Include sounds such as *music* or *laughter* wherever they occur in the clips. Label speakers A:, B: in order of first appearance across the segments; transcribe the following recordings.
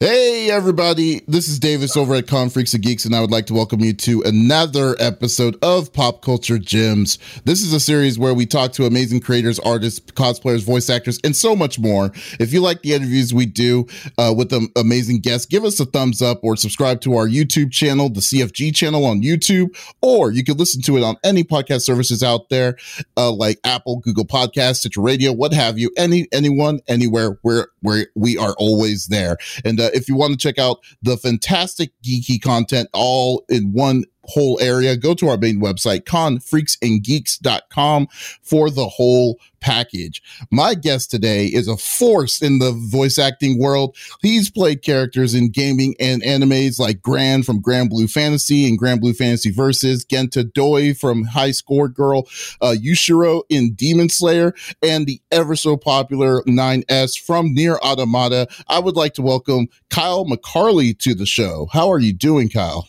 A: Hey everybody, this is Davis over at Con Freaks and Geeks, and I would like to welcome you to another episode of Pop Culture Gems. This is a series where we talk to amazing creators, artists, cosplayers, voice actors, and so much more. If you like the interviews we do uh, with the amazing guests, give us a thumbs up or subscribe to our YouTube channel, the CFG channel on YouTube, or you can listen to it on any podcast services out there, uh, like Apple, Google Podcasts, Stitcher Radio, what have you. Any anyone, anywhere, where where we are always there. And uh, if you want to check out the fantastic geeky content all in one whole area, go to our main website, confreaksandgeeks.com for the whole package. My guest today is a force in the voice acting world. He's played characters in gaming and animes like Gran from Granblue Fantasy and Granblue Fantasy Versus, Genta Doi from High Score Girl, uh, Yushiro in Demon Slayer, and the ever so popular 9S from NieR Automata. I would like to welcome Kyle McCarley to the show. How are you doing, Kyle?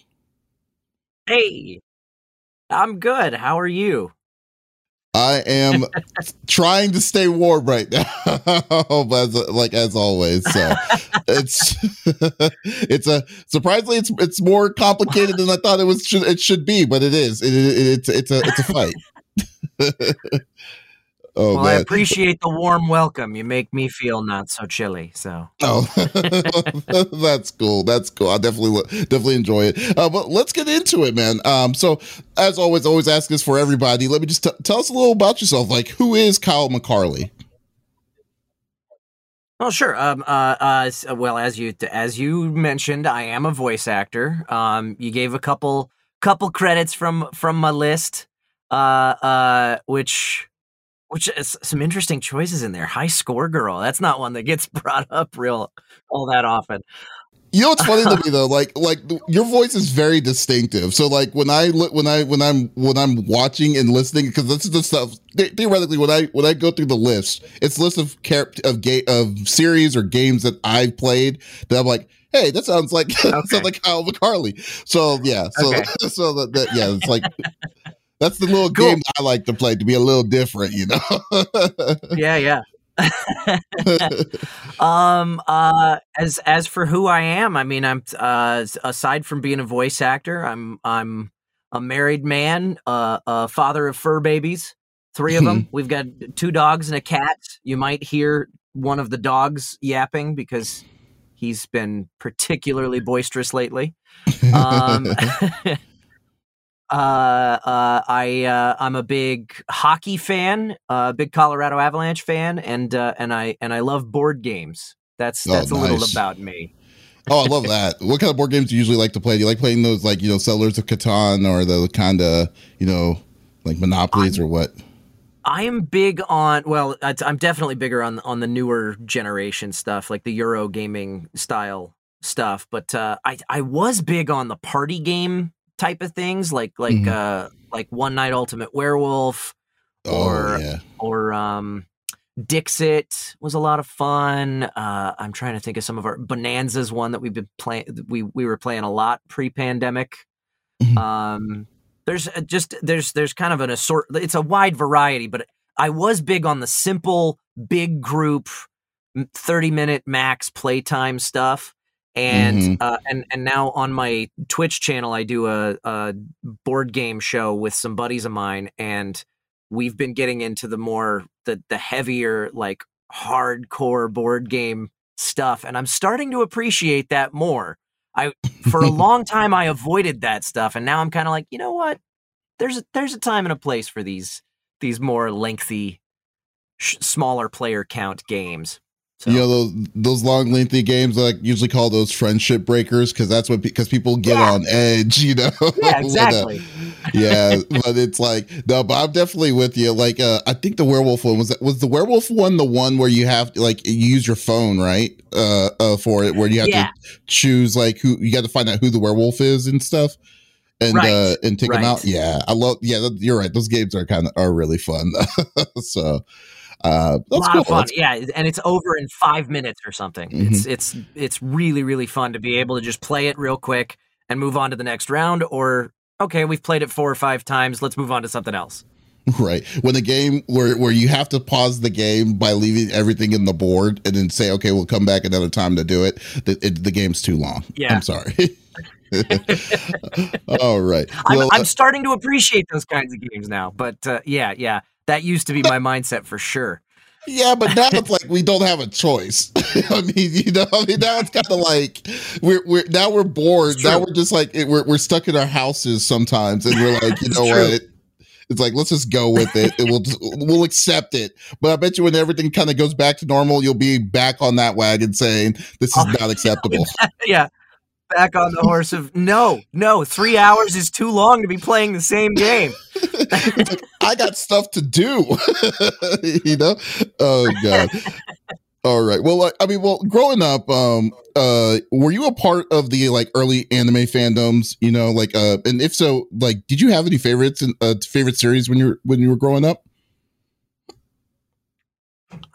B: Hey, I'm good. How are you?
A: I am *laughs* trying to stay warm right now, *laughs* as, like as always. So *laughs* it's it's a surprisingly it's it's more complicated than I thought it was. Should, it should be, but it is. It, it, it's it's a it's a fight.
B: Oh, well, man. I appreciate the warm welcome. You make me feel not so chilly. So,
A: oh, *laughs* that's cool. That's cool. I definitely definitely enjoy it. Uh, but let's get into it, man. Um, so as always, always ask this for everybody. Let me just t- tell us a little about yourself. Like, who is Kyle McCarley?
B: Oh, sure. Um, uh, uh, well, as you as you mentioned, I am a voice actor. Um, you gave a couple couple credits from from my list, uh, uh, which which is some interesting choices in there. High score girl. That's not one that gets *laughs* brought up real all that often.
A: You know what's funny to me *laughs* though, like like your voice is very distinctive. So like when I when I when I'm when I'm watching and listening, because this is the stuff theoretically when I when I go through the list, it's list of char- of game of series or games that I've played that I'm like, hey, that sounds like *laughs* okay. sounds like Kyle McCarley. So yeah, so okay. so that, that yeah, it's like that's the little cool. game I like to play to be a little different, you know. *laughs*
B: yeah, yeah. *laughs* um uh as as for who I am, I mean I'm uh aside from being a voice actor, I'm I'm a married man, uh a father of fur babies, three of them. We've got two dogs and a cat. You might hear one of the dogs yapping because he's been particularly boisterous lately. *laughs* Um uh, uh, I uh, I'm a big hockey fan, a uh, big Colorado Avalanche fan, and uh, and I and I love board games. That's oh, that's oh, nice. a little about me.
A: oh, I love that. What kind of board games do you usually like to play? Do you like playing those like you know Settlers of Catan or the kind of you know like Monopolies I'm, or what?
B: I am big on well, I'm definitely bigger on on the newer generation stuff, like the Euro gaming style stuff. But uh, I I was big on the party game type of things, like like mm-hmm. uh like One Night Ultimate Werewolf, or oh, yeah. or um Dixit was a lot of fun. Uh, I'm trying to think of some of our Bohnanza's one that we've been playing. We we were playing a lot pre-pandemic. Mm-hmm. Um, there's uh, just there's there's kind of an assort. It's a wide variety, but I was big on the simple, big group, 30 minute max playtime stuff and mm-hmm. uh, and and now on my Twitch channel, I do a, a board game show with some buddies of mine, and we've been getting into the more the the heavier like hardcore board game stuff, and I'm starting to appreciate that more. I for a *laughs* long time I avoided that stuff, and now I'm kind of like, you know what? There's a, there's a time and a place for these these more lengthy, sh- smaller player count games.
A: So. You know those those long lengthy games like usually call those friendship breakers because that's what because people get yeah. on edge, *laughs* you know.
B: Yeah, *laughs* exactly.
A: yeah, *laughs* but it's like no, but I'm definitely with you. Like, uh, I think the werewolf one was that was the werewolf one the one where you have to like you use your phone right uh, uh for it where you have yeah. to choose like who you got to find out who the werewolf is and stuff and right. uh and take right. them out. Yeah, I love. Yeah, you're right. Those games are kind of are really fun. so uh,
B: a lot cool. of fun, that's yeah, and it's over in five minutes or something. Mm-hmm. It's it's it's really really fun to be able to just play it real quick and move on to the next round. Or okay, we've played it four or five times. Let's move on to something else. *laughs*
A: Right. When the game where where you have to pause the game by leaving everything in the board and then say, okay, we'll come back another time to do it. The, it, the game's too long.
B: Yeah.
A: I'm sorry. *laughs* *laughs* All right.
B: I'm, I'm starting to appreciate those kinds of games now. But uh, yeah, yeah, that used to be *laughs* my mindset for sure.
A: yeah, but now it's like *laughs* we don't have a choice. *laughs* I mean, you know, I mean, now it's kind of like we're we're now we're bored. Now we're just like it- we're we're stuck in our houses sometimes, and we're like, you know
B: true.
A: what? It's like let's just go with it, and we'll just, we'll accept it. But I bet you when everything kind of goes back to normal, you'll be back on that wagon saying this is
B: Oh,
A: not acceptable.
B: yeah. Back on the horse of no, no, three hours is too long to be playing the same game. *laughs*
A: I got stuff to do, *laughs* you know. Oh god. All right. Well, I mean, well, growing up, um, uh, were you a part of the like early anime fandoms? You know, like, uh, and if so, like, did you have any favorites and uh, favorite series when you were when you were growing up?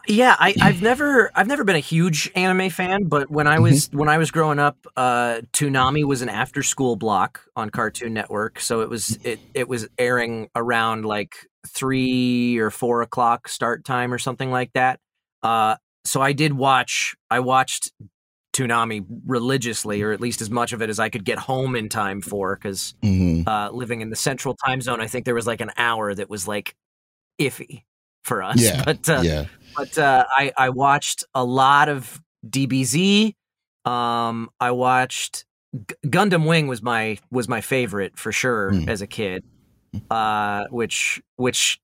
B: Yeah, I, I've never I've never been a huge anime fan, but when I was when I was growing up, uh Toonami was an after school block on Cartoon Network. So it was it it was airing around like three or four o'clock start time or something like that. Uh so I did watch I watched Toonami religiously, or at least as much of it as I could get home in time for, because
A: Mm-hmm.
B: uh, living in the central time zone, I think there was like an hour that was like iffy for us.
A: Yeah, *laughs*
B: But uh,
A: yeah.
B: but uh, I I watched a lot of DBZ. Um, I watched G- Gundam Wing was my was my favorite for sure
A: Hmm.
B: as a kid. Uh, which which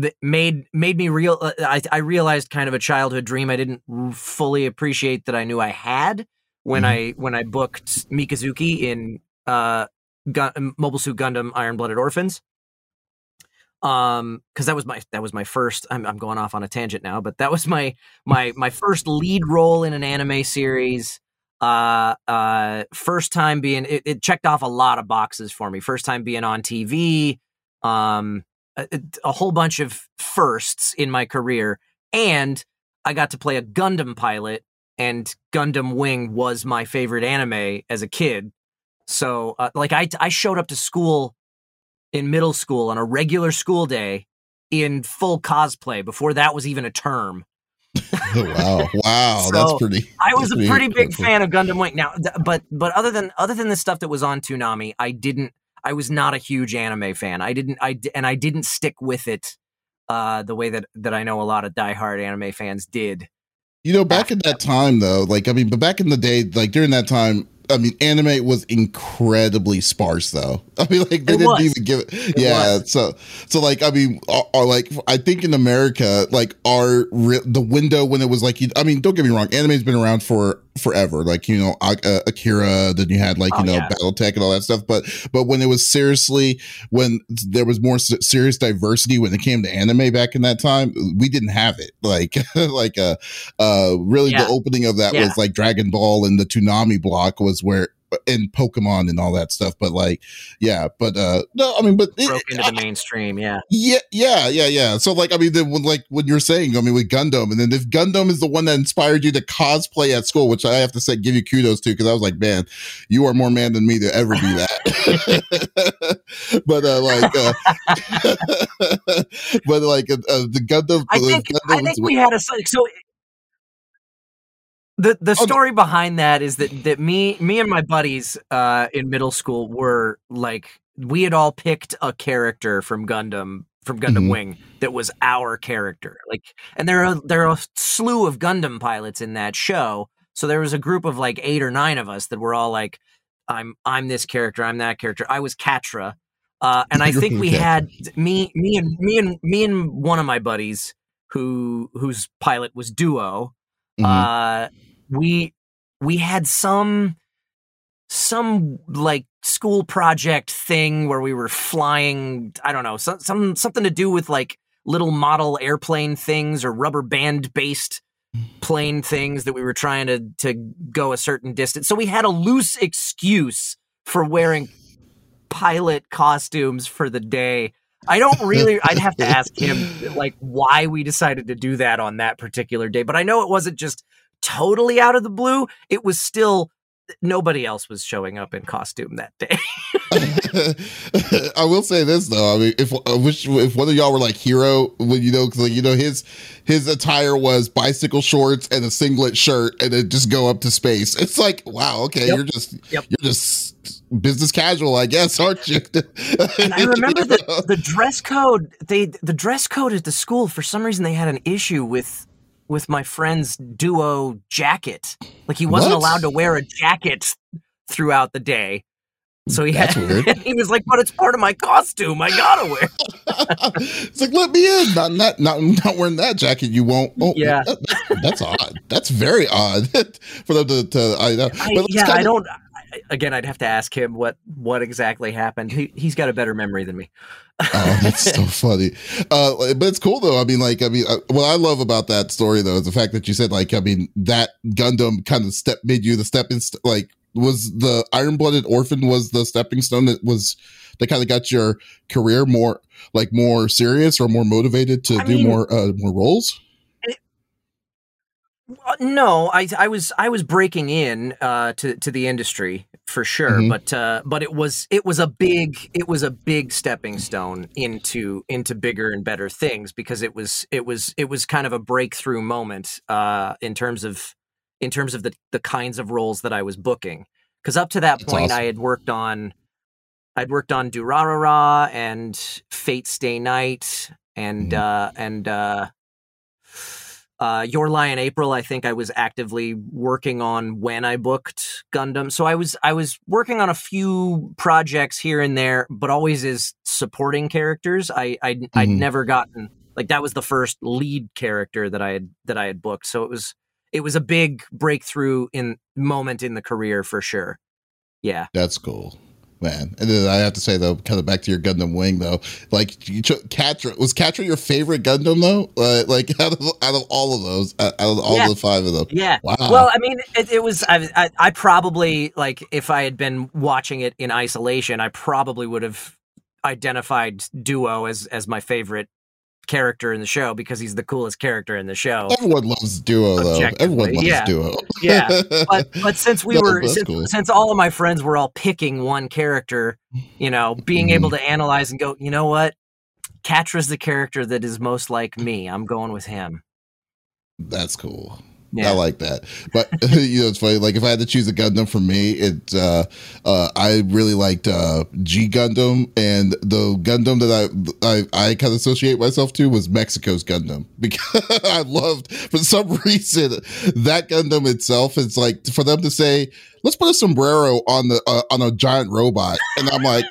B: th- made made me real. Uh, I I realized kind of a childhood dream I didn't fully appreciate that I knew I had when
A: Mhm.
B: I when I booked Mikazuki in uh Gun- Mobile Suit Gundam Iron Blooded Orphans um because that was my that was my first I'm, I'm going off on a tangent now but that was my my my first lead role in an anime series. Uh uh first time being it, it checked off a lot of boxes for me. First time being on tv um a, a whole bunch of firsts in my career. And i got to play a gundam pilot and gundam wing was my favorite anime as a kid. So uh, like i i showed up to school in middle school on a regular school day in full cosplay before that was even a term. *laughs*
A: wow, wow, *laughs* that's pretty.
B: I was a pretty big
A: cool.
B: fan of Gundam Wing. Now, th- but but other than other than the stuff that was on Toonami, I didn't. I was not a huge anime fan. I didn't. I and I didn't stick with it uh, the way that that I know a lot of diehard anime fans did.
A: You know, back in that time, though, like I mean, but back in the day, like during that time, I mean, anime was incredibly sparse, though. *laughs* I mean, like they
B: It
A: didn't
B: was.
A: even give it. yeah, so so like I mean, are, are, like I think in America, like our the window when it was like, you- I mean, don't get me wrong, anime's been around for forever. Like you know, uh, Akira, then you had like you
B: Oh,
A: know,
B: yeah.
A: BattleTech and all that stuff. But but when it was seriously, when there was more serious diversity when it came to anime back in that time, we didn't have it. *laughs* Like *laughs* like uh uh really
B: Yeah.
A: the opening of that
B: Yeah.
A: was like Dragon Ball and the Toonami block was where and Pokemon and all that stuff. But like, yeah, but uh no, I mean, but it-
B: Broke into the mainstream. Yeah.
A: yeah, yeah, yeah, yeah. So like, I mean, then when, like when you're saying, I mean, with Gundam, and then if Gundam is the one that inspired you to cosplay at school, which I have to say, give you kudos to, because I was like, man, you are more man than me to ever do that. *laughs* but uh, like, uh, *laughs* but like uh, uh, the Gundam,
B: I think
A: Gundam
B: I think we had a so the the
A: Oh,
B: story behind that is that that me me and my buddies uh in middle school were like we had all picked a character from Gundam from Gundam
A: Mhm.
B: Wing that was our character like and there are there are a slew of Gundam pilots in that show so there was a group of like 8 or 9 of us that were all like I'm I'm this character I'm that character I was Quatre uh, and I *laughs* think we had me, me and me and me and one of my buddies who whose pilot was Duo.
A: Mhm.
B: Uh, we we had some some like school project thing where we were flying. I don't know some, some something to do with like little model airplane things or rubber band based mm-hmm. plane things that we were trying to to go a certain distance. So we had a loose excuse for wearing pilot costumes for the day. I don't really I'd have to ask him *laughs* like why we decided to do that on that particular day, but I know it wasn't just totally out of the blue. It was still nobody else was showing up in costume that day. *laughs*
A: I will say this though. I mean, if I wish if one of y'all were like Heero, when you know, because like, you know his his attire was bicycle shorts and a singlet shirt, and then just go up to space. It's like wow, okay, yep. you're just yep. you're just business casual, I guess, aren't you?
B: and I *laughs* remember the the dress code. They the dress code at the school for some reason they had an issue with with my friend's duo jacket. Like he wasn't what? allowed to wear a jacket throughout the day. So he That's had, weird. *laughs* he was like, "But it's part of my costume. I gotta wear." *laughs*
A: it's like, let me in. Not, not, not, not wearing that jacket. You won't. Oh,
B: yeah,
A: that, that's odd. That's very odd *laughs* for them to. to I,
B: I yeah, I don't. Again, I'd have to ask him what what exactly happened. He he's got a better memory than me.
A: oh, that's so *laughs* funny. Uh, but it's cool though. I mean, like, I mean, uh, what I love about that story though is the fact that you said, like, I mean, that Gundam kind of step made you the stepping, st- like, was the Iron Blooded Orphan was the stepping stone that was that kind of got your career more like more serious or more motivated to I do mean, more uh, more roles?
B: No, I I was I was breaking in uh, to to the industry for sure, mm-hmm. but uh, but it was it was a big it was a big stepping stone into into bigger and better things because it was it was it was kind of a breakthrough moment uh, in terms of in terms of the the kinds of roles that I was booking. Because up to that That's point, awesome. I had worked on I'd worked on Durarara and Fate Stay Night and mm-hmm. uh, and uh, Your Lie in April. I think I was actively working on when I booked Gundam. So I was I was working on a few projects here and there, but always as supporting characters. I I mm-hmm. I'd never gotten like that was the first lead character that I had that I had booked. So it was it was a big breakthrough in moment in the career for sure. Yeah,
A: that's cool, man. And then I have to say though, kind of back to your Gundam Wing though, like you cho- Quatre was Quatre your favorite Gundam though? Uh, like *laughs* out of out of all of those, out of all yeah. the five of them,
B: yeah. Wow. Well, I mean, it, it was I, I I probably like if I had been watching it in isolation, I probably would have identified Duo as as my favorite character in the show because he's the coolest character in the show.
A: Everyone loves Duo though. Everyone loves
B: yeah.
A: Duo.
B: yeah, but *laughs* but since we no, were since, cool. since, all of my friends were all picking one character, you know, being mm-hmm. able to analyze and go, you know what, Quatre's the character that is most like me. I'm going with him.
A: That's cool. Yeah. I like that. But *laughs* you know, it's funny. Like if I had to choose a Gundam for me, it uh, uh, I really liked uh, G Gundam, and the Gundam that I I, I kind of associate myself to was Mexico's Gundam *laughs* because I loved for some *laughs* reason that Gundam itself. It's like for them to say, "Let's put a sombrero on the uh, on a giant robot," and I'm like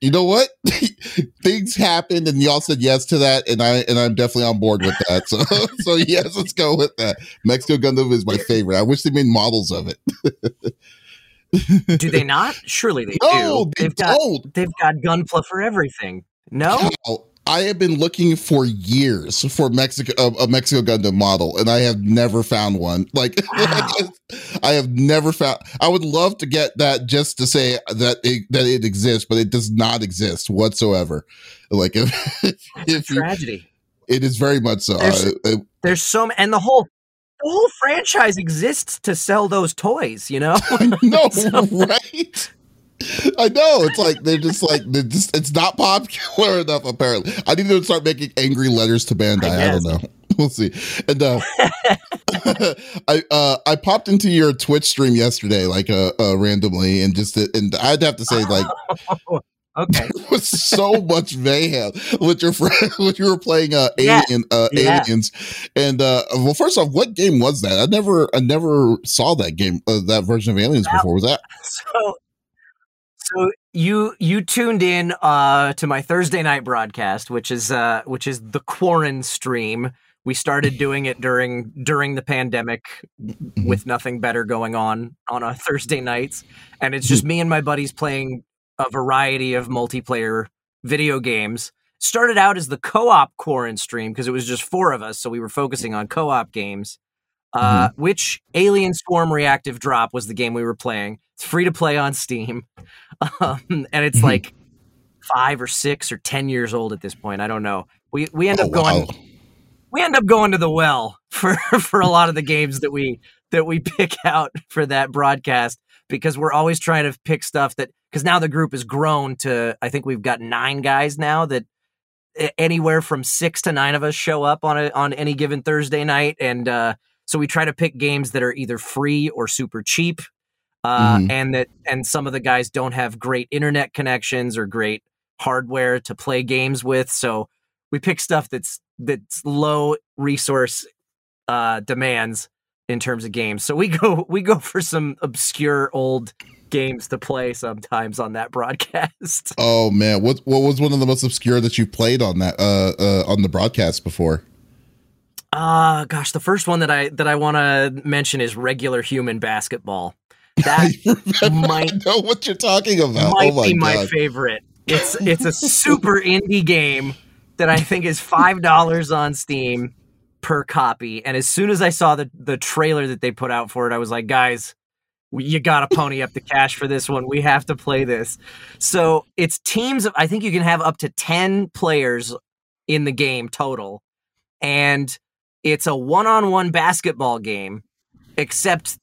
A: you know what? *laughs* Things happened, and y'all said yes to that, and I and I'm definitely on board with that. So *laughs* so yes, let's go with that. Mexico Gundam is my favorite. I wish they made models of it. *laughs*
B: do they not? Surely they no, do. They've got don't. they've got Gunpla for everything. No.
A: I have been looking for years for Mexico a, a Mexico Gundam model, and I have never found one. Like, *laughs* wow. I have never found. I would love to get that just to say that it, that it exists, but it does not exist whatsoever. Like, *laughs* if,
B: if tragedy.
A: You, it is very much so.
B: There's, uh, there's so and the whole the whole franchise exists to sell those toys. You know? *laughs*
A: no, so, right? *laughs* I know. It's like they're just like they're just it's not popular *laughs* enough apparently. I need to start making angry letters to Bandai. I, I don't know. *laughs* We'll see. And uh I uh I popped into your Twitch stream yesterday like uh, uh randomly and just and I'd have to say like
B: Okay.
A: There was so much mayhem with your friend when you were playing uh alien yeah. uh yeah. aliens. And uh well first off, what game was that? I never I never saw that game uh, that version of aliens before. Was that
B: so so you you tuned in uh, to my Thursday night broadcast, which is uh, which is the Quarren stream. We started *laughs* doing it during during the pandemic mm-hmm. with nothing better going on on a Thursday nights, and it's just me and my buddies playing a variety of multiplayer video games. Started out as the co-op Quarren stream because it was just four of us, so we were focusing on co-op games. Uh, mm-hmm. Which Alien Swarm Reactive Drop was the game we were playing. It's free to play on Steam, *laughs* um, and it's mm-hmm. like five or six or ten years old at this point. I don't know. We we end oh, up going. Wow. We end up going to the well *laughs* for for a lot of the games that we that we pick out for that broadcast because we're always trying to pick stuff that because now the group has grown to I think we've got nine guys now that anywhere from six to nine of us show up on a, on any given Thursday night, and uh, so we try to pick games that are either free or super cheap, uh, mm-hmm. and that and some of the guys don't have great internet connections or great hardware to play games with, so we pick stuff that's that's low resource uh, demands in terms of games. So we *laughs* go we go for some obscure old games to play sometimes on that *laughs* broadcast.
A: Oh man, what what was one of the most obscure that you've played on that uh, uh on the broadcast before?
B: Uh gosh, the first one that I that I want to mention is regular human basketball. That *laughs*
A: might I know what you're talking about.
B: Might oh my be God. my favorite. It's *laughs* it's a super indie game that I think is five dollars on Steam per copy. And as soon as I saw the the trailer that they put out for it, I was like, guys, you got to pony up the cash for this one. We have to play this. So it's teams of, I think you can have up to 10 players in the game total. And it's a one on one basketball game, except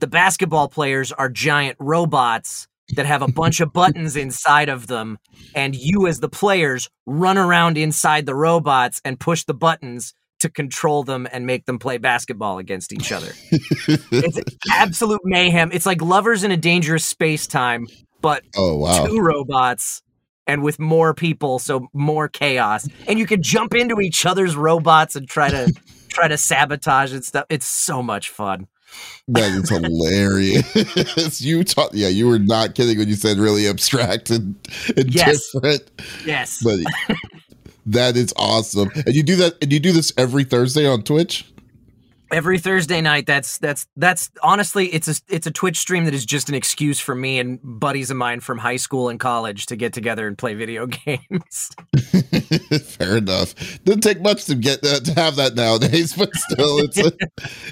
B: the basketball players are giant robots that have a bunch of buttons inside of them. And you, as the players, run around inside the robots and push the buttons to control them and make them play basketball against each other. *laughs* it's absolute mayhem. It's like Lovers in a Dangerous Spacetime, but
A: oh, wow.
B: two robots and with more people, so more chaos. And you can jump into each other's robots and try to try to sabotage and stuff. It's so much fun.
A: That is hilarious. *laughs* you taught, yeah, you were not kidding when you said really abstract and, and
B: yes.
A: different.
B: Yes,
A: but *laughs* that is awesome. And you do that and you do this every Thursday on Twitch?
B: Every Thursday night. That's that's that's honestly, it's a it's a Twitch stream that is just an excuse for me and buddies of mine from high school and college to get together and play video *laughs* games. *laughs*
A: Fair enough. Doesn't take much to get uh, to have that nowadays, *laughs* but still, it's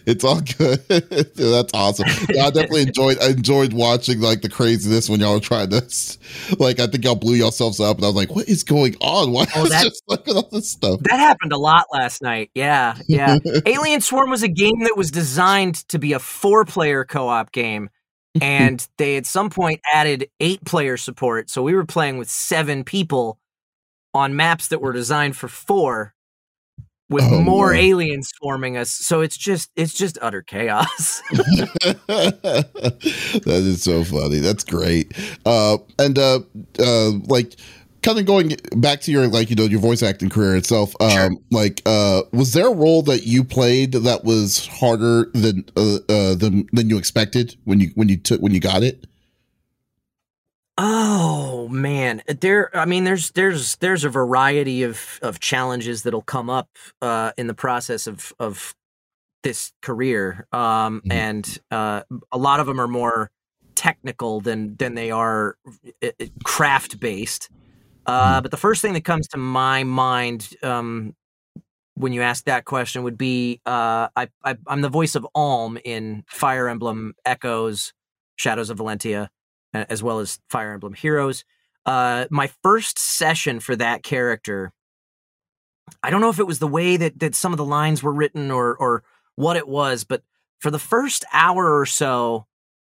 A: it's all good. that's awesome. Yeah, I definitely enjoyed I enjoyed watching like the craziness when y'all were trying to like I think y'all blew yourselves up, and I was like, what is going on? Why oh, that, just like all this stuff?
B: That happened a lot last night. Yeah, yeah. Alien Swarm was a game that was designed to be a four player co op game. And they at some point added eight player support. So we were playing with seven people on maps that were designed for four with oh, more man. aliens swarming us. So it's just it's just utter chaos. *laughs* *laughs*
A: that is so funny. That's great. Uh and uh uh like kind of going back to your like you know your voice acting career itself um sure. like uh was there a role that you played that was harder than uh, uh than than you expected when you when you took when you got it
B: oh man there i mean there's there's there's a variety of of challenges that'll come up uh in the process of of this career um mm-hmm. and uh a lot of them are more technical than than they are uh, uh, craft based uh, hmm. but the first thing that comes to my mind um, when you ask that question would be uh, I, I, am the voice of Alm in Fire Emblem Echoes, Shadows of Valentia, as well as Fire Emblem Heroes. Uh, my first session for that character, I don't know if it was the way that, that some of the lines were written or or what it was, but for the first hour or so,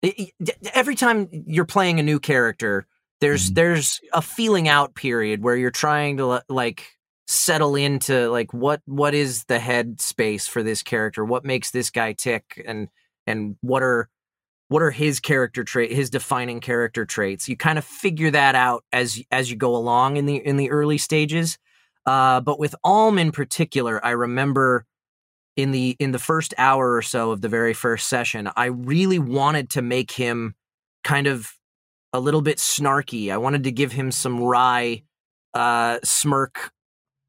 B: it, every time you're playing a new character, there's mm-hmm. there's a feeling out period where you're trying to like settle into like what what is the head space for this character? What makes this guy tick? And and what are what are his character trait his defining character traits? You kind of figure that out as as you go along in the in the early stages. Uh, but with alm in particular i remember in the in the first hour or so of the very first session i really wanted to make him kind of a little bit snarky. I wanted to give him some wry uh, smirk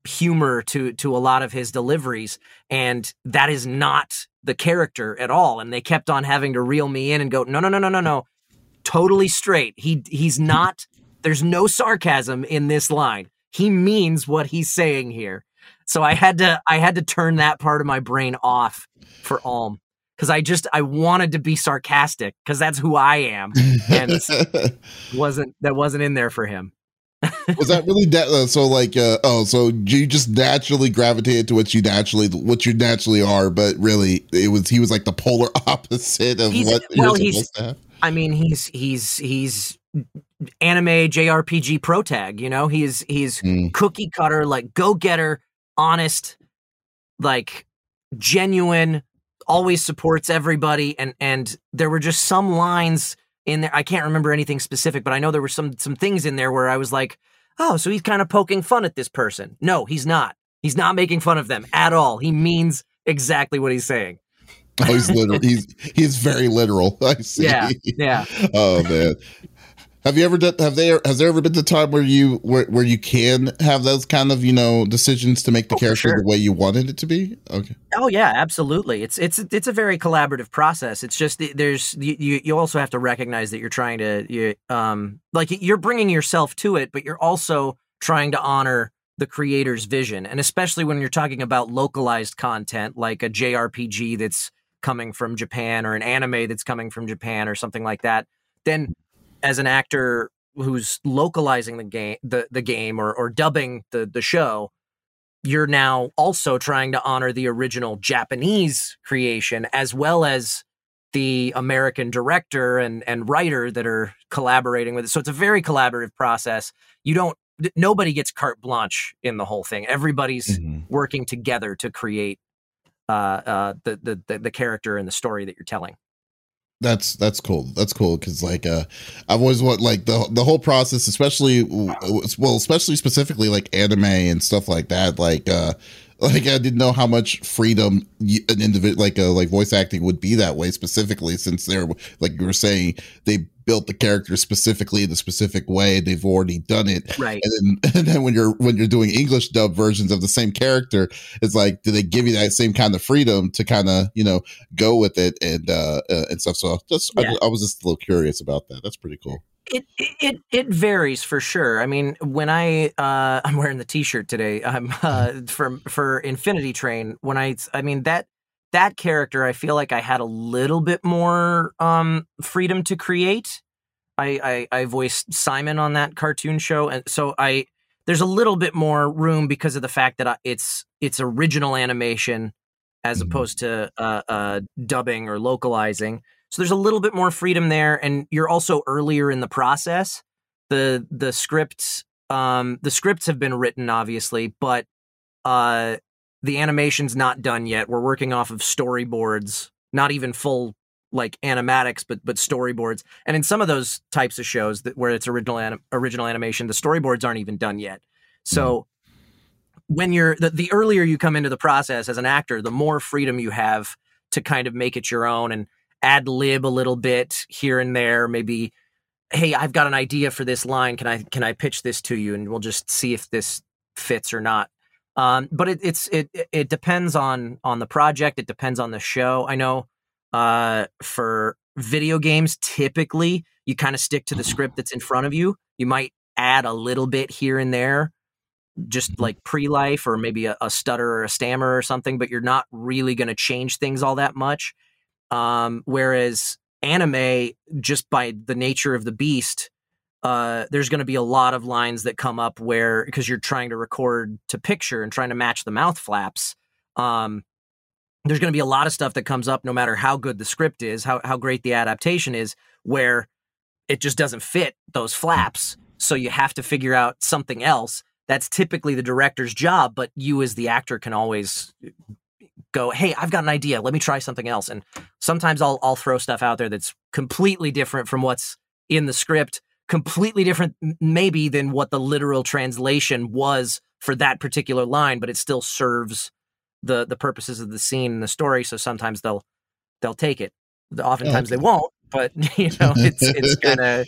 B: humor to to a lot of his deliveries and that is not the character at all and they kept on having to reel me in and go no no no no no no. Totally straight. He he's not there's no sarcasm in this line. He means what he's saying here. So i had to i had to turn that part of my brain off for alm because I just I wanted to be sarcastic because that's who I am, and *laughs* wasn't that wasn't in there for him.
A: was that really that? Uh, so like, uh, oh, so you just naturally gravitated to what you naturally what you naturally are, but really it was he was like the polar *laughs* opposite of
B: He's-
A: what
B: well, he's-. I mean, he's he's he's anime JRPG protag. You know, he's he's
A: Mm.
B: cookie cutter, like go getter, honest, like genuine, always supports everybody. And and there were just some lines in there. I can't remember anything specific, but I know there were some some things in there where I was like, oh, so he's kind of poking fun at this person. No, he's not. He's not making fun of them at all. He means exactly what he's saying.
A: Oh, he's literal. he's he's very literal. *laughs* I see.
B: Yeah, yeah.
A: oh man. Have you ever done? Have they? Has there ever been the time where you where, where you can have those kind of you know decisions to make the
B: Oh,
A: character
B: sure.
A: the way you wanted it to be? Okay.
B: Oh yeah, absolutely. It's it's it's a very collaborative process. It's just there's you you also have to recognize that you're trying to you um like you're bringing yourself to it, but you're also trying to honor the creator's vision, and especially when you're talking about localized content like a JRPG that's coming from Japan or an anime that's coming from Japan or something like that. Then, as an actor who's localizing the game the the game or or dubbing the the show you're now also trying to honor the original Japanese creation as well as the American director and and writer that are collaborating with it. So it's a very collaborative process. You don't nobody gets carte blanche in the whole thing. Everybody's
A: Mhm.
B: working together to create uh, uh, the the the character and the story that you're telling.
A: That's that's cool. That's cool because like uh, I've always want like the the whole process, especially well, especially specifically like anime and stuff like that. Like uh, like I didn't know how much freedom an individual like uh, like voice acting would be that way specifically since they're like you were saying they built the character specifically in a specific way. They've already done it,
B: Right.
A: and then *laughs* and then when you're when you're doing English dub versions of the same character, it's like do they give you that same kind of freedom to kind of you know go with it and uh, uh and stuff. So just
B: Yeah.
A: I, I was just a little curious about that. That's pretty cool.
B: It it it varies for sure. I mean, when I uh, *laughs* I'm wearing the T-shirt today. I'm uh, for for Infinity Train. When I I mean that that character, I feel like I had a little bit more um, freedom to create. I, I I voiced Simon on that cartoon show, and so I there's a little bit more room because of the fact that I, it's it's original animation as
A: Mhm.
B: opposed to uh, uh, dubbing or localizing. So there's a little bit more freedom there, and you're also earlier in the process. the The scripts, um, the scripts have been written, obviously, but uh, the animation's not done yet. We're working off of storyboards, not even full like animatics, but but storyboards. And in some of those types of shows that where it's original anim- original animation, the storyboards aren't even done yet. So when you're the, the earlier you come into the process as an actor, the more freedom you have to kind of make it your own and ad lib a little bit here and there. Maybe, hey, I've got an idea for this line. Can I can I pitch this to you, and we'll just see if this fits or not. Um, but it, it's it it depends on on the project. It depends on the show. I know uh, for video games, typically you kind of stick to the script that's in front of you. You might add a little bit here and there, just like pre life or maybe a, a stutter or a stammer or something, but you're not really going to change things all that much. Um, whereas anime, just by the nature of the beast, uh, there's going to be a lot of lines that come up where because you're trying to record to picture and trying to match the mouth flaps. Um, there's going to be a lot of stuff that comes up no matter how good the script is, how how great the adaptation is, where it just doesn't fit those flaps. So you have to figure out something else. That's typically the director's job, but you as the actor can always go, "Hey, I've got an idea. Let me try something else." And sometimes I'll I'll throw stuff out there that's completely different from what's in the script, completely different maybe than what the literal translation was for that particular line, but it still serves the the purposes of the scene and the story. So sometimes they'll they'll take it. Oftentimes they won't, but *laughs* you know, it's it's *laughs* kind of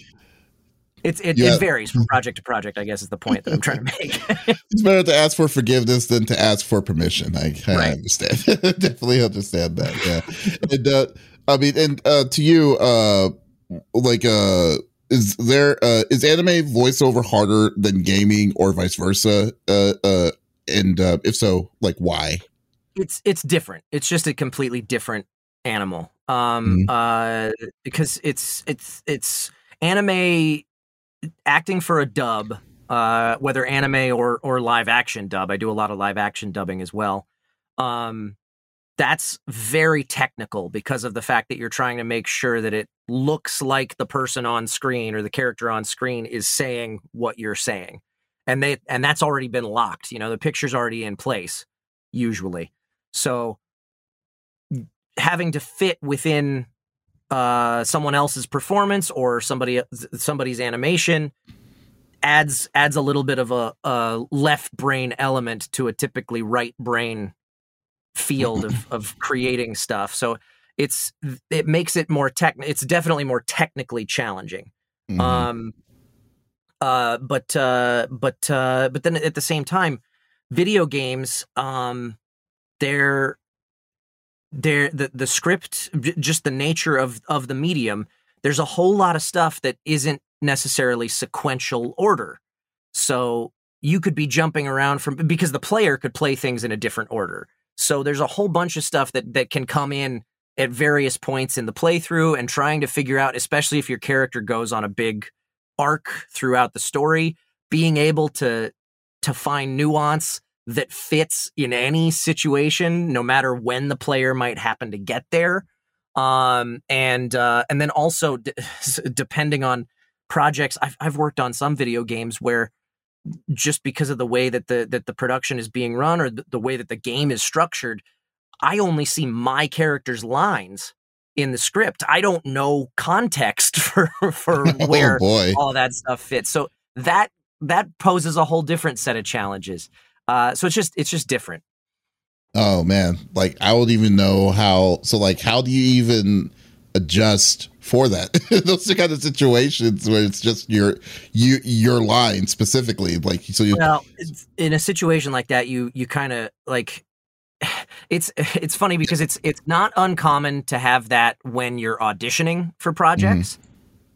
B: it's it,
A: Yeah.
B: it varies from project to project. I guess is the point that I'm trying to make. *laughs*
A: It's better to ask for forgiveness than to ask for permission. I, I
B: Right.
A: understand. *laughs* Definitely understand that. Yeah. and uh, I mean, and uh, to you, uh, like, uh, is there uh, is anime voiceover harder than gaming or vice versa? Uh, uh, and uh, if so, like, why?
B: it's it's different. It's just a completely different animal. Um, uh, because it's it's it's anime acting for a dub uh, whether anime or or live action dub. I do a lot of live action dubbing as well. Um, that's very technical because of the fact that you're trying to make sure that it looks like the person on screen or the character on screen is saying what you're saying and they and that's already been locked you know the picture's already in place usually so having to fit within uh, someone else's performance or somebody somebody's animation adds adds a little bit of a, a left brain element to a typically right brain field of *laughs* of creating stuff. So it's it makes it more tech. It's definitely more technically challenging. Mm-hmm. Um, uh, but uh, but uh, but then at the same time, video games, um, they're they're the the script, just the nature of of the medium. There's a whole lot of stuff that isn't necessarily sequential order. So you could be jumping around from because the player could play things in a different order. So there's a whole bunch of stuff that that can come in at various points in the playthrough and trying to figure out, especially if your character goes on a big arc throughout the story, being able to to find nuance that fits in any situation, no matter when the player might happen to get there. Um, and uh, and then also d- *laughs* depending on projects, I've I've worked on some video games where just because of the way that the that the production is being run or the, the way that the game is structured, I only see my character's lines in the script. I don't know context *laughs* for for *laughs* oh, where oh all that stuff fits. So that that poses a whole different set of challenges. Uh, so it's just it's just different.
A: Oh man, like I would even know how. So like, how do you even adjust for that. *laughs* Those are kind of situations where it's just your you your line specifically. Like so you
B: Well, in a situation like that, you you kind of like *sighs* it's *sighs* it's funny because it's it's not uncommon to have that when you're auditioning for projects. Mm-hmm.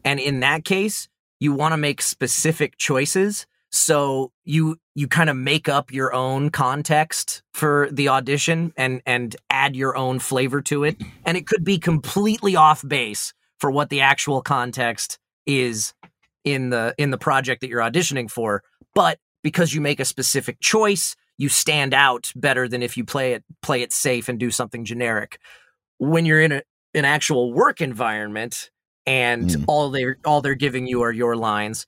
B: And in that case, you want to make specific choices so you you kind of make up your own context for the audition and and add your own flavor to it. And it could be completely off base for what the actual context is in the in the project that you're auditioning for. But because you make a specific choice you stand out better than if you play it play it safe and do something generic. When you're in a, an actual work environment and mm. all they're all they're giving you are your lines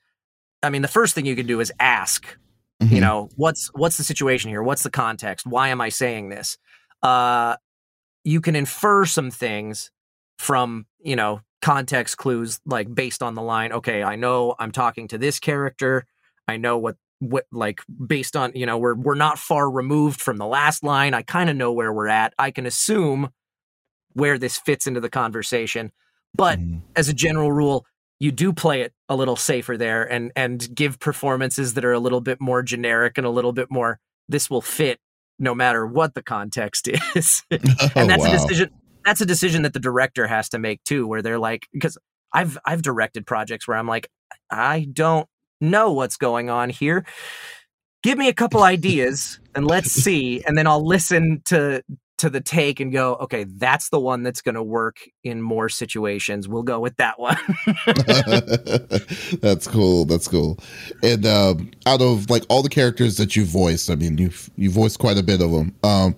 B: i mean the first thing you can do is ask mm-hmm. you know what's what's the situation here? What's the context? Why am i saying this? Uh you can infer some things from you know context clues like based on the line okay i know i'm talking to this character. I know what what like based on you know we're we're not far removed from the last line. I kind of know where we're at. I can assume where this fits into the conversation. But mm. as a general rule you do play it a little safer there and and give performances that are a little bit more generic and a little bit more this will fit no matter what the context *laughs* is *laughs* oh, and oh, that's wow. a decision that's a decision that the director has to make too, where they're like, because I've I've directed projects where I'm like, I don't know what's going on here. Give me a couple ideas and let's *laughs* see, and then I'll listen to to the take and go, okay, that's the one that's going to work in more situations. We'll go with that one. *laughs*
A: that's cool. That's cool. And um, out of like all the characters that you voiced, I mean, you've you voiced quite a bit of them. Um,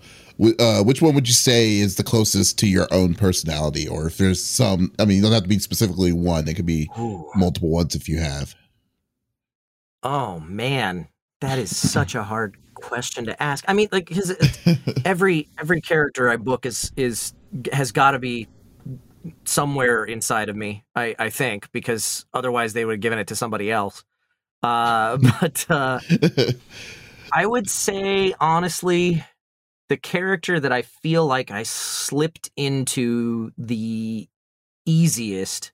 A: uh, which one would you say is the closest to your own personality, or if there's some? I mean, you don't have to be specifically one. It could be Ooh. multiple ones if you have.
B: Oh man, that is such a hard question to ask. I mean, like his *laughs* every every character I book is is has got to be somewhere inside of me. I I think because otherwise they would have given it to somebody else. Uh, *laughs* but uh, *laughs* I would say honestly the character that I feel like I slipped into the easiest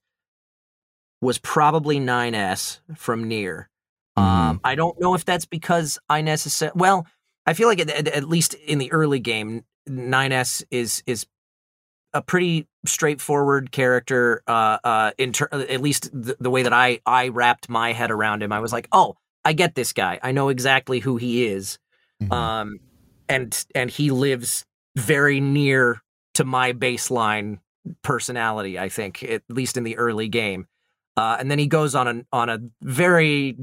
B: was probably 9S from NieR. Mm. Um, I don't know if that's because I necessarily well, I feel like at, at, at, least in the early game, 9S is is a pretty straightforward character. Uh, uh, in ter- at least the, the way that I I wrapped my head around him, I was like, oh, I get this guy. I know exactly who he is. Mm-hmm. Um, and and he lives very near to my baseline personality. I think at least in the early game. Uh, and then he goes on a on a very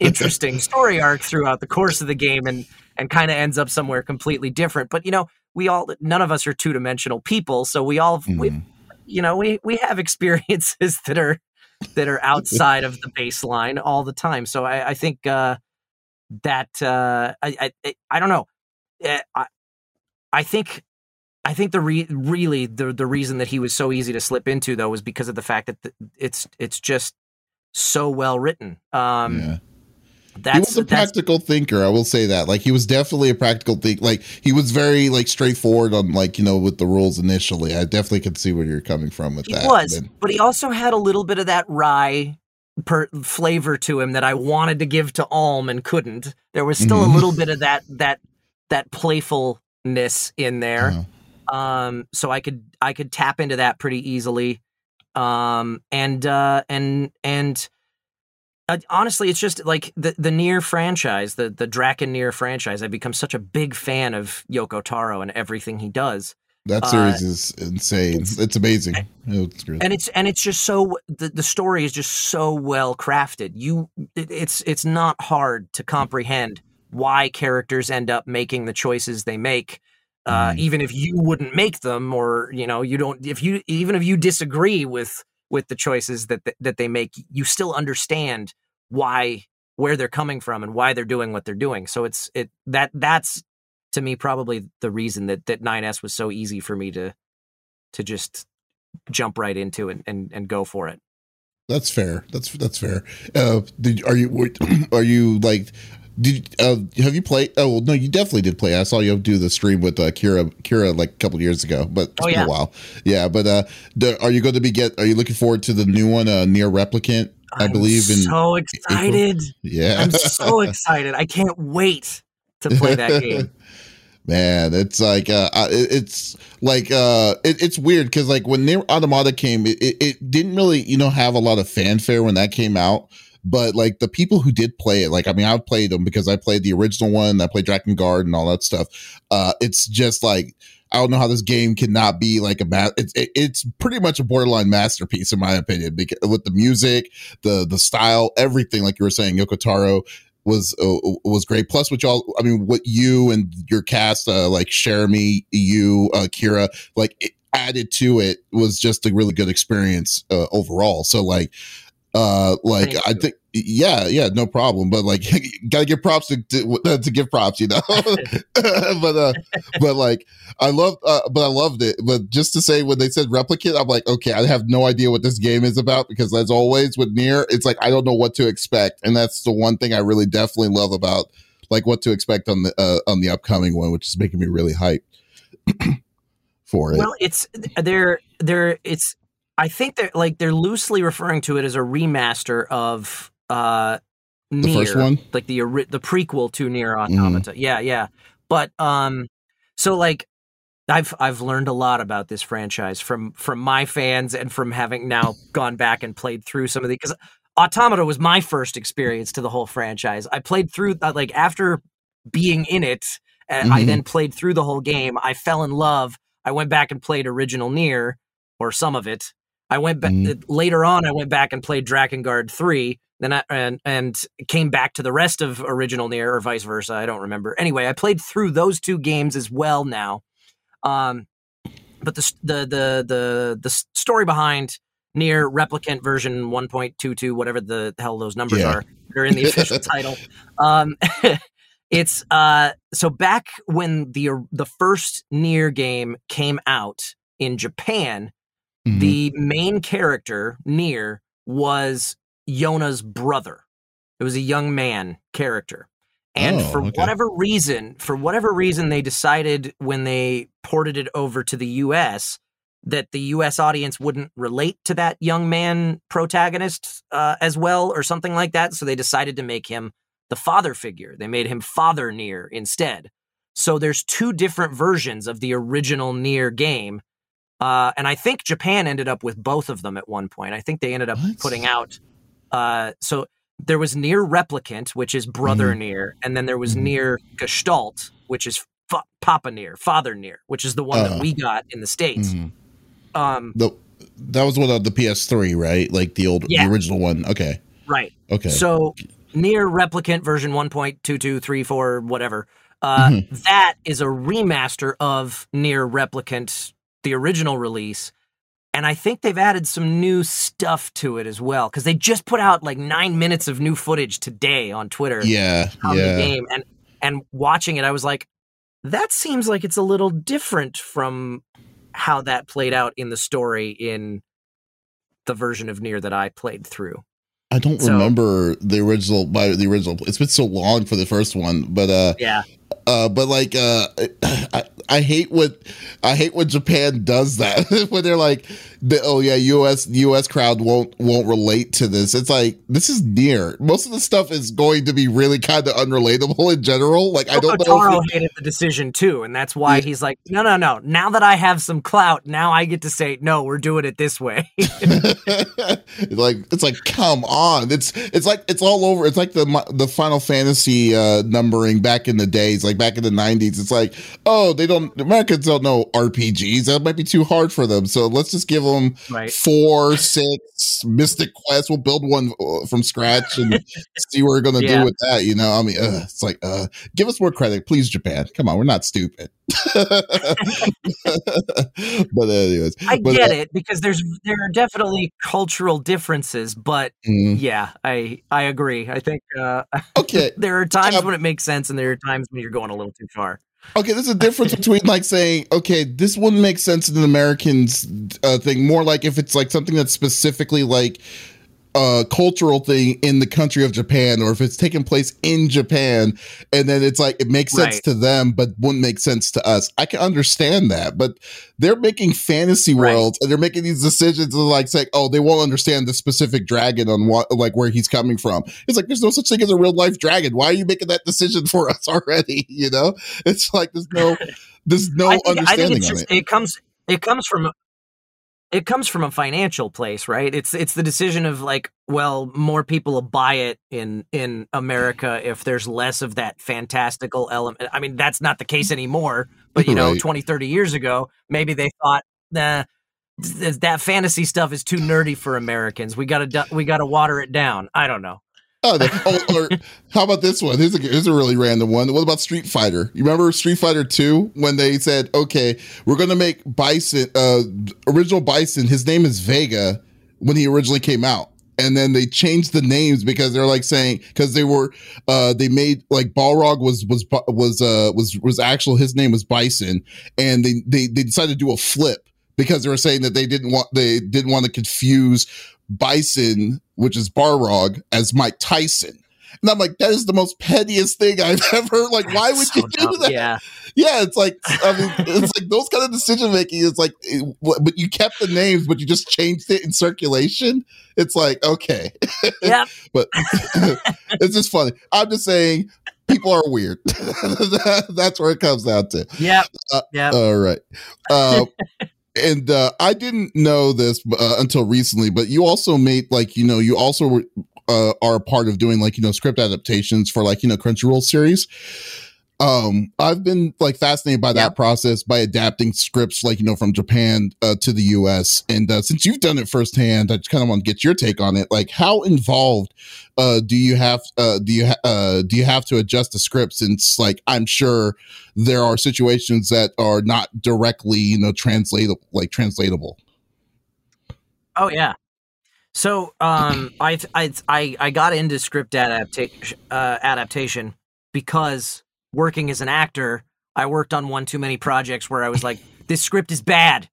B: interesting story arc throughout the course of the game, and and kind of ends up somewhere completely different. But you know, we all none of us are two dimensional people, so we all mm-hmm. we, you know we we have experiences that are that are outside of the baseline all the time. So I, I think uh, that uh, I, I I don't know. Eh, I I think I think the re- really the the reason that he was so easy to slip into though was because of the fact that the, it's it's just so well written. Um, yeah.
A: That's, he was a practical thinker. I will say that. Like he was definitely a practical think. Like he was very like straightforward on like you know with the rules initially. I definitely could see where you're coming from with
B: he
A: that.
B: He was, then, but he also had a little bit of that rye per flavor to him that I wanted to give to Alm and couldn't. There was still mm-hmm. a little bit of that that that playfulness in there. Uh-huh. Um, so I could I could tap into that pretty easily. Um, and uh, and and uh, honestly, it's just like the the NieR franchise, the the Draken NieR franchise. I've become such a big fan of Yoko Taro and everything he does.
A: That series uh, is insane. It's, it's amazing.
B: It's and it's and it's just so the, the story is just so well crafted. You it, it's it's not hard to comprehend why characters end up making the choices they make. Uh, mm. even if you wouldn't make them or you know you don't if you even if you disagree with with the choices that that they make, you still understand why where they're coming from and why they're doing what they're doing. So it's it that that's to me probably the reason that that 9S was so easy for me to to just jump right into and and, and go for it.
A: That's fair. That's that's fair. Uh, did are you *clears throat* are you like did uh, have you played? Oh well, no, you definitely did play. I saw you do the stream with uh, Kira Kira like a couple years ago, but it's oh, been yeah. a while. Yeah, but uh, the, are you going to be get? Are you looking forward to the new one, uh, NieR Replicant? I
B: I'm
A: believe in
B: so excited.
A: April? Yeah,
B: I'm so *laughs* excited. I can't wait to play that game. *laughs*
A: Man, it's like uh, it's like uh, it, it's weird because like when NieR Automata came, it, it didn't really you know have a lot of fanfare when that came out but like the people who did play it, like I mean, I've played them because I played the original one, I played Drakengard and all that stuff. Uh, it's just like I don't know how this game cannot be like a ma- it's it, it's pretty much a borderline masterpiece in my opinion because with the music, the the style, everything like you were saying, Yoko Taro was uh, was great. Plus, which all I mean, what you and your cast, uh, like Cherami, you, uh, Kira, like it added to it was just a really good experience uh, overall. So like uh, like Thank I think, yeah, yeah, no problem. But like, *laughs* gotta give props to, to, *laughs* to give props, you know. *laughs* but uh, but like, I love, uh, but I loved it. But just to say, when they said replicant, I'm like, okay, I have no idea what this game is about because, as always with NieR it's like I don't know what to expect, and that's the one thing I really definitely love about like what to expect on the uh, on the upcoming one, which is making me really hyped *clears throat* for it.
B: Well, it's there. There, it's I think they're like they're loosely referring to it as a remaster of uh
A: the NieR, first one,
B: like the the prequel to NieR Automata. Mm. Yeah, yeah. But um, so like I've I've learned a lot about this franchise from from my fans and from having now gone back and played through some of the because Automata was my first experience to the whole franchise. I played through uh, like after being in it, mm-hmm. I then played through the whole game. I fell in love. I went back and played original NieR or some of it, I went back mm. later on. I went back and played Drakengard three. Then I and and came back to the rest of original NieR or vice versa. I don't remember. Anyway, I played through those two games as well now. Um, but the the the the the story behind NieR Replicant version 1.22, whatever the hell those numbers yeah. are, they're in the official *laughs* title. Um, *laughs* it's uh so back when the the first NieR game came out in Japan Mm-hmm. The main character, NieR, was Yonah's brother. It was a young man character. And oh, for okay. whatever reason, for whatever reason, they decided when they ported it over to the US that the US audience wouldn't relate to that young man protagonist uh, as well, or something like that. So they decided to make him the father figure. They made him Father NieR instead. So there's two different versions of the original NieR game uh, and I think Japan ended up with both of them at one point. I think they ended up what? putting out. Uh, so there was NieR Replicant, which is brother mm. NieR, and then there was mm. NieR Gestalt, which is fa- Papa NieR, Father NieR, which is the one uh, that we got in the states. Mm.
A: Um, the that was one of the PS3, right? Like the old,
B: Yeah.
A: the original one. Okay,
B: Right.
A: okay.
B: So NieR replicant version 1.2234 whatever. Uh,
A: Mm-hmm.
B: that is a remaster of NieR replicant the original release and I think they've added some new stuff to it as well cuz they just put out like 9 minutes of new footage today on Twitter
A: yeah,
B: on the
A: yeah.
B: game and and watching it I was like that seems like it's a little different from how that played out in the story in the version of NieR that I played through.
A: I don't
B: So-
A: remember the original by the original. It's been so long for the first one, but uh,
B: Yeah.
A: uh, but like uh, *clears throat* I, I hate what I hate when Japan does that *laughs* when they're like, the, oh yeah, U.S. U.S. crowd won't won't relate to this. It's like this is NieR. Most of the stuff is going to be really kind of unrelatable in general. Like I don't know.
B: Taro hated the decision too, and that's why
A: Yeah.
B: he's like, no, no, no. Now that I have some clout, now I get to say, no, we're doing it this way.
A: It's *laughs* like it's like come on it's it's like it's all over it's like the the final fantasy uh numbering back in the days like back in the 90s it's like oh they don't americans don't know rpgs that might be too hard for them so let's just give them
B: right.
A: four six mystic quests we'll build one uh, from scratch and *laughs* see what we're gonna
B: Yeah.
A: do with that you know i mean uh, it's like uh give us more credit please japan come on we're not stupid *laughs* but anyways
B: I
A: but,
B: get
A: uh,
B: it because there's there are definitely cultural differences, but
A: mm,
B: yeah, I I agree. I think uh, *laughs*
A: okay
B: there are times
A: Yeah.
B: when it makes sense, and there are times when you're going a little too far.
A: Okay, there's a difference between like saying, okay, this wouldn't make sense in an American's uh, thing. More like if it's like something that's specifically like a cultural thing in the country of Japan, or if it's taking place in Japan, and then it's like it makes sense
B: Right.
A: to them, but wouldn't make sense to us. I can understand that, but they're making fantasy
B: Right.
A: worlds and they're making these decisions of like saying, oh, they won't understand the specific dragon on what like where he's coming from. It's like there's no such thing as a real life dragon. Why are you making that decision for us *laughs* already? You know, it's like there's no there's no *laughs*
B: I think, I
A: understanding
B: think it's just
A: it.
B: it comes it comes from it comes from a financial place, right? It's it's the decision of like, well, more people will buy it in in America if there's less of that fantastical element. I mean, that's not the case anymore, but you know,
A: Right.
B: 20, 30 years ago, maybe they thought, nah, th- that fantasy stuff is too nerdy for Americans. We got to we got to water it down. I don't know. *laughs*
A: Oh, or how about this one? Here's a, here's a really random one. What about Street Fighter? You remember Street Fighter 2 when they said, okay, we're going to make Bison, uh, original Bison, his name is Vega when he originally came out. And then they changed the names because they're like saying because they were uh they made like Balrog was was was uh was was actual his name was Bison and they they they decided to do a flip because they were saying that they didn't want they didn't want to confuse Bison, which is Balrog, as Mike Tyson. And I'm like, that is the most pettiest thing I've *laughs* ever heard. like. Why would
B: So
A: you do
B: dumb.
A: that?
B: Yeah.
A: Yeah, it's like I mean, it's like those kind of decision making is like, it- but you kept the names, but you just changed it in circulation. It's like okay, *laughs*
B: Yep.
A: but *laughs* it's just funny. I'm just saying, people are weird. That's where it comes down to.
B: Yeah.
A: Uh,
B: Yep.
A: All right. Uh, and uh, I didn't know this uh, until recently, but you also made like you know you also were, uh, are a part of doing like you know script adaptations for like you know Crunchyroll series. Um, I've been like fascinated by that process by adapting scripts like you know from Japan uh, to the U.S. And uh, since you've done it firsthand, I just kind of want to get your take on it. Like, how involved uh, do you have? Uh, do you ha- uh, do you have to adjust the script? Since like I'm sure there are situations that are not directly you know translatable, like translatable.
B: Oh yeah. So um, I I I I got into script adaptation uh, adaptation because working as an actor, I worked on one too many projects where I was like, this script is bad,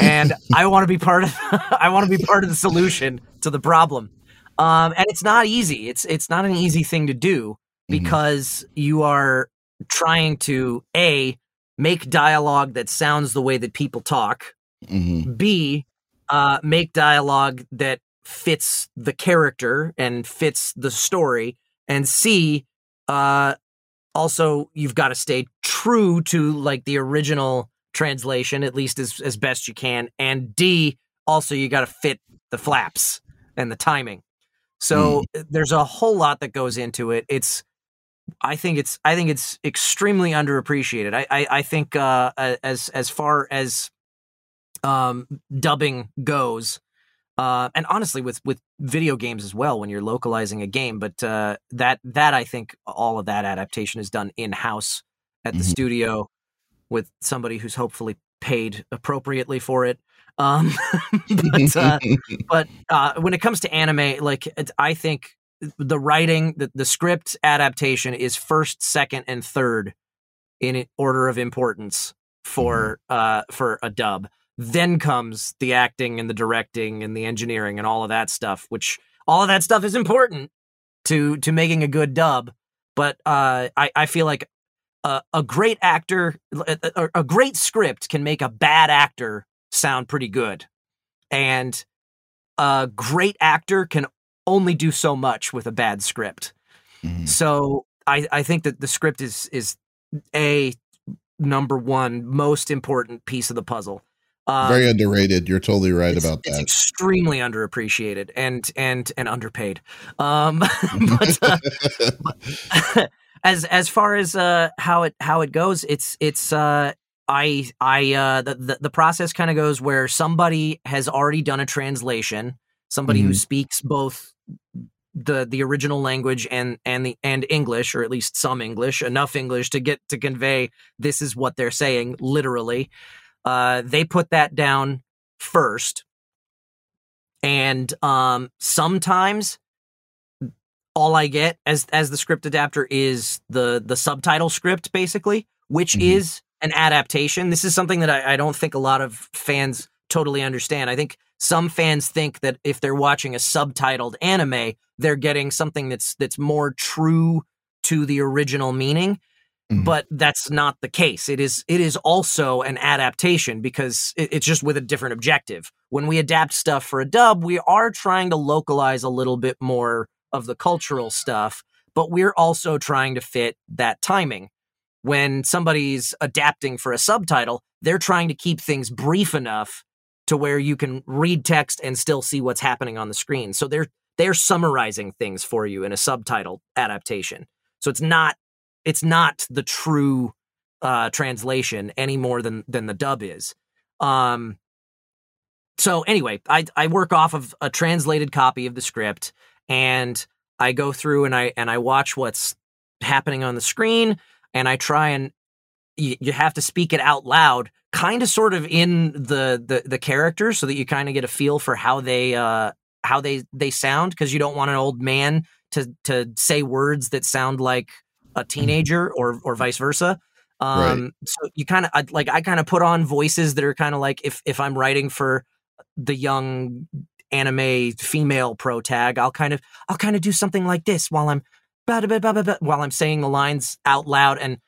B: and *laughs* I want to be part of *laughs* I want to be part of the solution to the problem. Um, and it's not easy. It's it's not an easy thing to do
A: Mhm.
B: because you are trying to a make dialogue that sounds the way that people talk
A: Mhm.
B: B, uh, make dialogue that fits the character and fits the story, and C, uh, also you've got to stay true to like the original translation, at least as as best you can, and D, also you got to fit the flaps and the timing. So there's a whole lot that goes into it. It's I think it's I think it's extremely underappreciated. I I, I think uh, as as far as um, dubbing goes. Uh, and honestly, with with video games as well, when you're localizing a game, but uh, that that I think all of that adaptation is done in house at the mm-hmm. studio with somebody who's hopefully paid appropriately for it. Um, *laughs* but uh, *laughs* but uh, when it comes to anime, like I think the writing, the, the script adaptation is first, second, and third in order of importance for mm-hmm. uh for a dub. Then comes the acting and the directing and the engineering and all of that stuff, which all of that stuff is important to to making a good dub. But uh, I I feel like a, a great actor, a, a great script can make a bad actor sound pretty good, and a great actor can only do so much with a bad script. Mm-hmm. So I, I think that the script is is a number one most important piece of the puzzle.
A: Um, Very underrated. You're totally right about that.
B: It's extremely underappreciated and and and underpaid. Um, *laughs* but, uh, but *laughs* as as far as uh, how it how it goes, it's it's uh, I I uh, the the, the process kind of goes where somebody has already done a translation, somebody mm-hmm. who speaks both the the original language and and the and English or at least some English enough English to get to convey this is what they're saying literally uh they put that down first and um sometimes all I get as as the script adapter is the the subtitle script basically which mm-hmm. is an adaptation this is something that I, I don't think a lot of fans totally understand I think some fans think that if they're watching a subtitled anime, they're getting something that's that's more true to the original meaning. Mm-hmm. But that's not the case. It is it is also an adaptation because it, it's just with a different objective. When we adapt stuff for a dub, we are trying to localize a little bit more of the cultural stuff, but we're also trying to fit that timing. When somebody's adapting for a subtitle, they're trying to keep things brief enough to where you can read text and still see what's happening on the screen. So they're they're summarizing things for you in a subtitle adaptation. So it's not it's not the true uh, translation any more than than the dub is. Um, so anyway, I I work off of a translated copy of the script and I go through and I and I watch what's happening on the screen and I try and you, you have to speak it out loud kind of sort of in the the the character so that you kind of get a feel for how they uh how they they sound because you don't want an old man to to say words that sound like a teenager or or vice versa um right. so you kind of like i kind of put on voices that are kind of like if if i'm writing for the young anime female pro tag i'll kind of i'll kind of do something like this while i'm blah, blah, blah, blah, while i'm saying the lines out loud and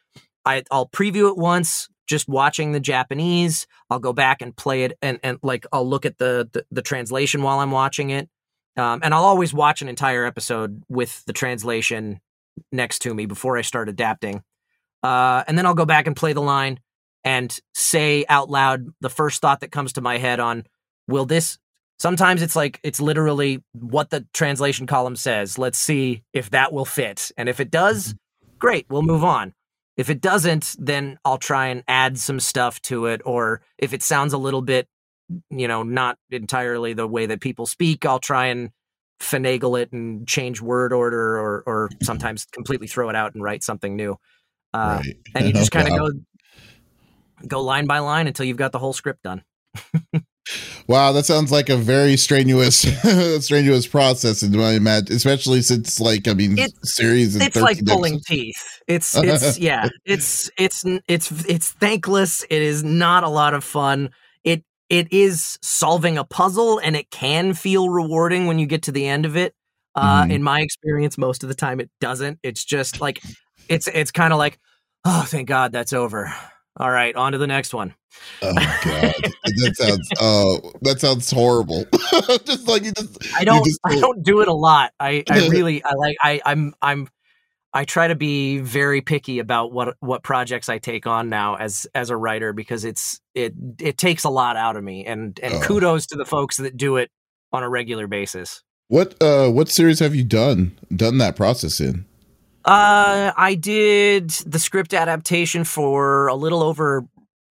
B: I, I'll preview it once, just watching the Japanese. I'll go back and play it and, and like I'll look at the, the, the translation while I'm watching it. Um, and I'll always watch an entire episode with the translation next to me before I start adapting. Uh, and then I'll go back and play the line and say out loud the first thought that comes to my head on will this sometimes it's like it's literally what the translation column says let's see if that will fit and if it does mm-hmm. great we'll move on if it doesn't, then I'll try and add some stuff to it. Or if it sounds a little bit, you know, not entirely the way that people speak, I'll try and finagle it and change word order or, or sometimes completely throw it out and write something new. Uh, right. And you *laughs* just kind of wow. go go line by line until you've got the whole script done.
A: Wow, that sounds like a very strenuous, *laughs* strenuous process in my imagine, especially since like I mean, it's, series.
B: It's like pulling teeth. It's *laughs* it's yeah, it's it's it's it's thankless. It is not a lot of fun. It is solving a puzzle, and it can feel rewarding when you get to the end of it. Uh, mm. In my experience, most of the time it doesn't. It's just like it's it's kind of like, oh, thank God that's over. All right, on to the next one.
A: Oh god, that sounds *laughs* oh that sounds horrible. *laughs* just like you just
B: I don't just I don't do it a lot. I I *laughs* really I like I I'm I'm I try to be very picky about what what projects I take on now as as a writer because it's it it takes a lot out of me and and oh. kudos to the folks that do it on a regular basis.
A: What uh what series have you done done that process in?
B: Uh, I did the script adaptation for a little over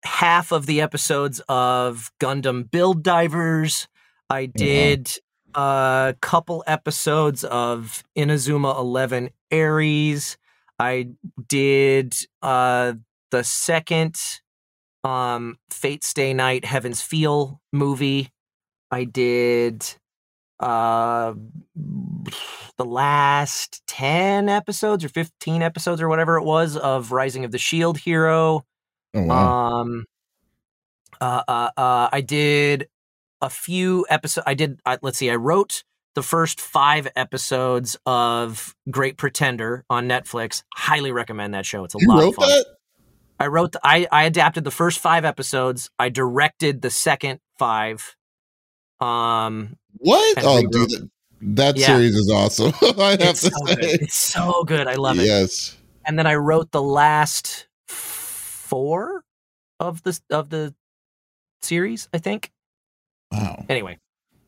B: half of the episodes of Gundam Build Divers. I did a couple episodes of Inazuma 11 Ares. I did uh, the second um, Fate Stay Night Heaven's Feel movie. I did uh, the last 10 episodes or 15 episodes or whatever it was of Rising of the Shield Hero.
A: Oh, wow.
B: Um, uh, uh, uh, I did a few episodes. I did. Uh, let's see. I wrote the first five episodes of Great Pretender on Netflix. Highly recommend that show. It's a
A: you
B: lot of fun.
A: that?
B: I wrote. The, I I adapted the first five episodes. I directed the second five. Um,
A: What? Oh, dude, that, that
B: Yeah.
A: series is awesome. *laughs* I have
B: it's
A: to
B: so
A: say.
B: good. It's so good. I love it.
A: Yes.
B: And then I wrote the last four of the of the series. I think.
A: Wow. *laughs*
B: Anyway,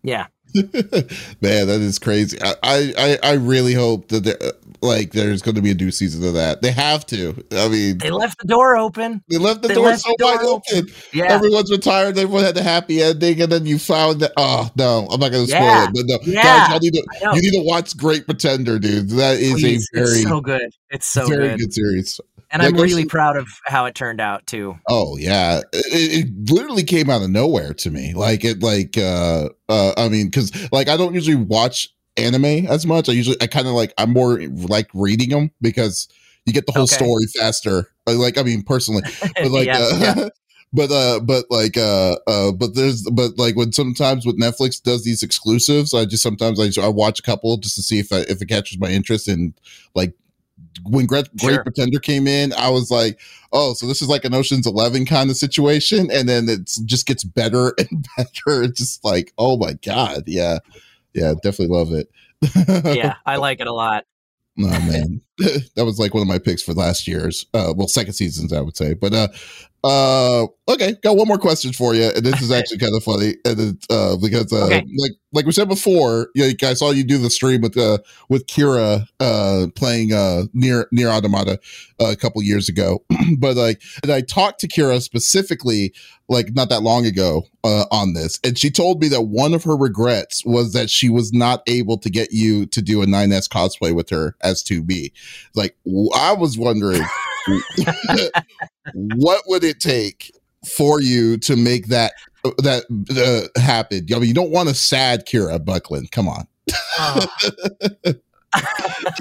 B: yeah.
A: Man, that is crazy. I, I, I- really hope that there, like there's going to be a new season of that. They have to. I mean,
B: They left the door open.
A: they left the
B: they
A: door
B: left
A: so
B: the door
A: wide open.
B: Yeah.
A: Everyone's retired. Everyone had the happy ending, and then you found that. Oh no, I'm not going to spoil
B: Yeah.
A: it. But no,
B: Yeah.
A: guys, need to
B: I
A: you need to watch Great Pretender, dude. That is
B: Please,
A: a very
B: it's so good. It's so
A: very
B: good.
A: good. series.
B: And I'm really proud of how it turned out too.
A: Oh yeah, it, it literally came out of nowhere to me. Like it, like uh, uh I mean, because like I don't usually watch anime as much. I usually I kind of like I'm more like reading them because you get the whole
B: Okay.
A: story faster. Uh, Like I mean, personally, *laughs* but like
B: yeah,
A: uh,
B: yeah. *laughs*
A: but uh but like uh uh but there's but like when sometimes with netflix does these exclusives i just sometimes i, just, I watch a couple just to see if I, if it catches my interest and like when great, great
B: Sure.
A: pretender came in i was like oh so this is like an oceans 11 kind of situation and then it just gets better *laughs* and better it's just like oh my god yeah yeah definitely love it
B: yeah, I *laughs* like it a lot.
A: Oh man, *laughs* that was like one of my picks for last year's, uh, well, second seasons, I would say. But uh, uh, okay, got one more question for you, and this is actually kind of funny, and it, uh, because uh,
B: Okay.
A: like like we said before, yeah, I saw you do the stream with uh with Kira uh playing uh NieR NieR Automata uh, a couple years ago, *clears throat* but like, and I talked to Kira specifically like not that long ago uh, on this, and she told me that one of her regrets was that she was not able to get you to do a 9s cosplay with her as 2B. Like I was wondering, *laughs* what would it take for you to make that that uh, happen? I mean, you don't want a sad Kira Buckland. Come on,
B: Oh. *laughs*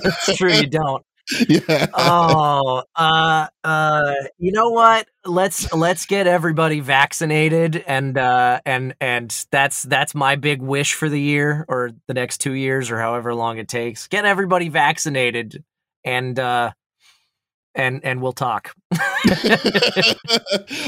B: That's true. You don't.
A: yeah.
B: Oh, uh, uh, you know what? Let's let's get everybody vaccinated, and uh, and and that's that's my big wish for the year or the next two years or however long it takes. Get everybody vaccinated, and uh, and and we'll talk. *laughs*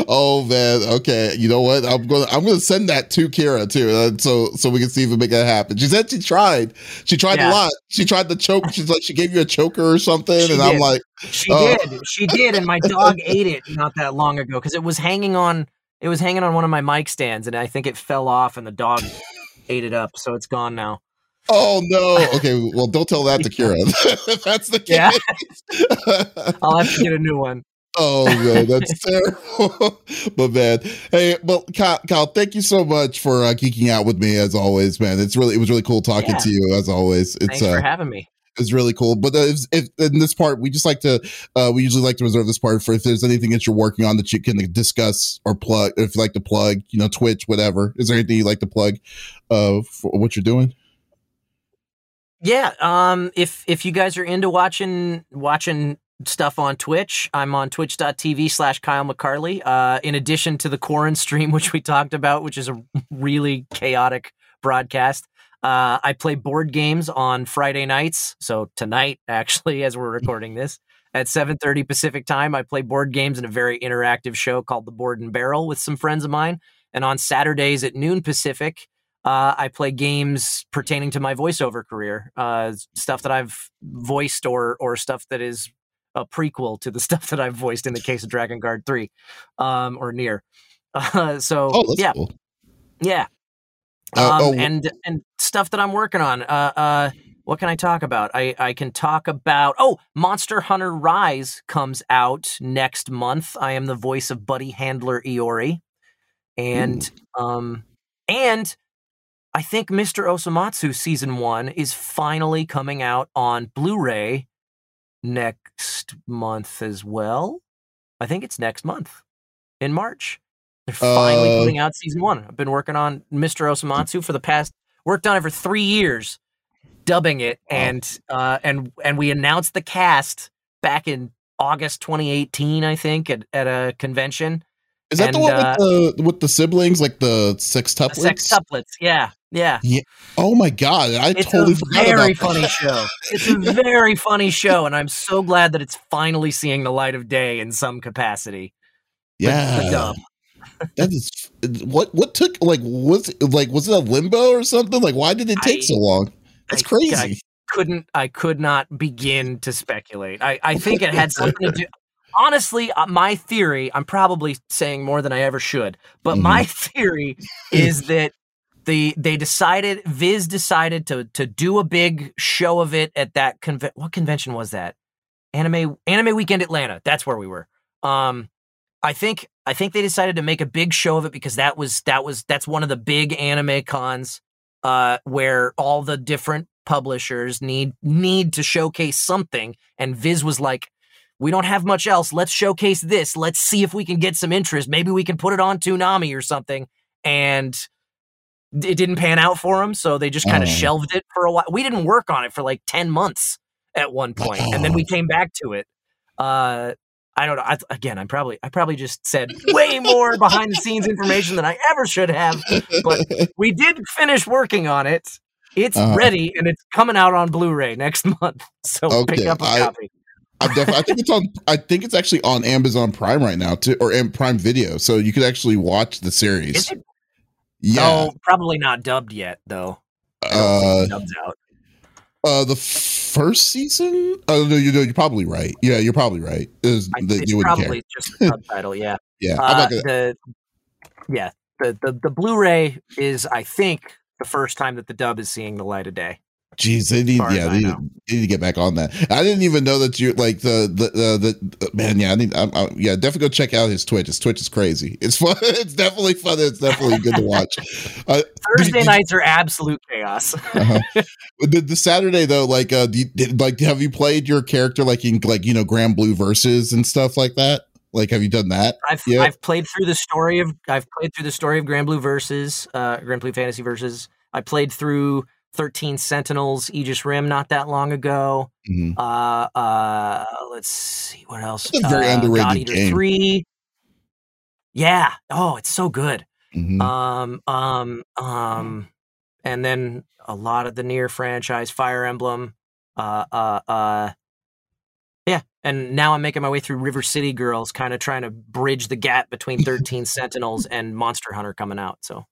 A: oh man, okay. You know what? I'm gonna I'm gonna send that to Kira too, uh, so so we can see if we make that happen. She said she tried. She tried
B: Yeah.
A: a lot. She tried to choke. She's like she gave you a choker or something,
B: She
A: and I'm like,
B: She
A: Oh.
B: did. She did, and my dog ate it not that long ago because it was hanging on. It was hanging on one of my mic stands, and I think it fell off, and the dog ate it up, so it's gone now.
A: Oh no. *laughs* Okay, well don't tell that to Kira. *laughs* if that's the
B: Yeah.
A: case. *laughs*
B: I'll have to get a new one.
A: Oh man, that's terrible. but man, hey, well, Kyle, Kyle, thank you so much for uh, geeking out with me as always, man. It's really it was really cool talking
B: Yeah.
A: to you as always. It's
B: Thanks
A: uh,
B: for having me.
A: is really cool. But uh, if, if in this part, we just like to, uh, we usually like to reserve this part for if there's anything that you're working on that you can discuss or plug. If you like to plug, you know, Twitch, whatever. Is there anything you like to plug, uh, for what you're doing?
B: Yeah. Um. If if you guys are into watching watching stuff on Twitch, I'm on twitch.tv slash Kyle McCarley. Uh, in addition to the Quarren stream, *laughs* which we talked about, which is a really chaotic broadcast. Uh, I play board games on Friday nights. So tonight, *laughs* actually, as we're recording this at 7:30 Pacific time, I play board games in a very interactive show called The Board and Barrel with some friends of mine. And on Saturdays at noon Pacific, uh, I play games pertaining to my voiceover career, uh, stuff that I've voiced or or stuff that is a prequel to the *laughs* stuff that I've voiced in the case of Drakengard Three, um, or NieR. *laughs* Uh, so
A: Oh,
B: yeah,
A: cool.
B: yeah,
A: Uh,
B: um,
A: oh,
B: and and stuff that I'm working on. Uh, uh, what can I talk about? I, I can talk about oh, Monster Hunter Rise comes out next month. I am the voice of Buddy Handler Iori. And um and I think Mr. Osomatsu season one is finally coming out on Blu-ray next month as well. I think it's next month in March. They're finally uh, putting out season one. I've been working on Mr. Osomatsu for the past worked on it for three years dubbing it, and uh, and and we announced the cast back in August 2018, I think, at, at a convention.
A: Is that and, the one uh, with the with the siblings, like the sextuplets? The
B: sextuplets, yeah, yeah.
A: Yeah. Oh my god, I
B: it's
A: totally
B: a
A: forgot
B: very
A: about
B: funny show. *laughs* It's a very funny show, and I'm so glad that it's finally seeing the light of day in some capacity.
A: Yeah. That is what what took like was like was it a limbo or something? Like why did it take I, so long? That's crazy. I,
B: I couldn't I could not begin to speculate. I, I think it had something to *laughs* do honestly, uh, my theory, I'm probably saying more than I ever should, but mm-hmm. my theory is that the they decided Viz decided to to do a big show of it at that convention. What convention was that? Anime Anime Weekend Atlanta. That's where we were. Um I think I think they decided to make a big show of it because that was that was that's one of the big anime cons uh, where all the different publishers need need to showcase something, and Viz was like, "We don't have much else. Let's showcase this. Let's see if we can get some interest. Maybe we can put it on Toonami or something." And it didn't pan out for them, so they just kind of oh. shelved it for a while. We didn't work on it for like ten months at one point, and then we came back to it. Uh, I don't know. I, again, I'm probably I probably just said way more behind the scenes information than I ever should have. But we did finish working on it. It's uh, ready and it's coming out on Blu-ray next *laughs* month. So okay, pick up a I, copy.
A: I definitely. I think it's on. I think it's actually on Amazon Prime right now, too, or Prime Video, so you could actually watch the series.
B: Yeah, no, probably not dubbed yet, though. Uh, dubbed out.
A: Uh, the first season? Oh no, you know, you're probably right. Yeah, you're probably right. Is
B: that you probably care. just the subtitle? Yeah, *laughs*
A: yeah.
B: Uh, gonna... the, yeah, the, the the Blu-ray is, I think, the first time that the dub is seeing the light of day.
A: Jeez, they need yeah, they need, they need, to get back on that. I didn't even know that you like the the uh, the, the man. Yeah, I need. I'm, I'm, yeah, definitely go check out his Twitch. His Twitch is crazy. It's fun. *laughs* It's definitely fun. It's definitely good to watch.
B: Uh, Thursday did, nights are absolute chaos. uh-huh. *laughs*
A: the, the, Saturday though, like, uh, you, did, like, have you played your character like in like you know Granblue Versus and stuff like that? Like, have you done that?
B: I've yet? I've played through the story of I've played through the story of Granblue Versus, uh, Granblue Fantasy Versus. I played through 13 Sentinels, Aegis Rim not that long ago. Mm-hmm. Uh, uh, let's see what else.
A: A very uh, underrated God Eater game.
B: 3. Yeah. Oh, it's so good. Mm-hmm. Um, um, um, and then a lot of the NieR franchise, Fire Emblem. Uh, uh, uh, yeah. And now I'm making my way through River City Girls, kind of trying to bridge the gap between *laughs* 13 Sentinels and Monster Hunter coming out. So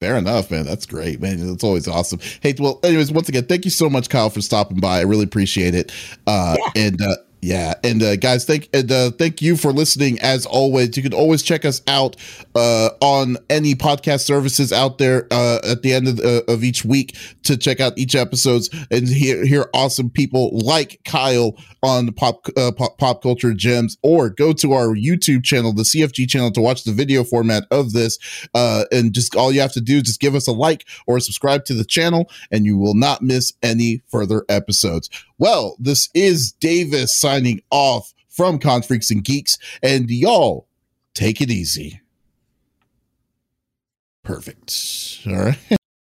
A: Fair enough, man. That's great, man. It's always awesome. Hey, well, anyways, once again, thank you so much, Kyle, for stopping by. I really appreciate it. Uh, yeah. And uh, yeah, and uh, guys, thank and uh, thank you for listening. As always, you can always check us out uh, on any podcast services out there uh, at the end of, uh, of each week to check out each episodes and hear hear awesome people like Kyle on pop, uh, pop pop culture gems, or go to our YouTube channel, the CFG channel, to watch the video format of this. and just all you have to do is just give us a like or subscribe to the channel, and you will not miss any further episodes. Well, this is Davis signing off from Confreaks and Geeks, and y'all take it easy. Perfect. All right.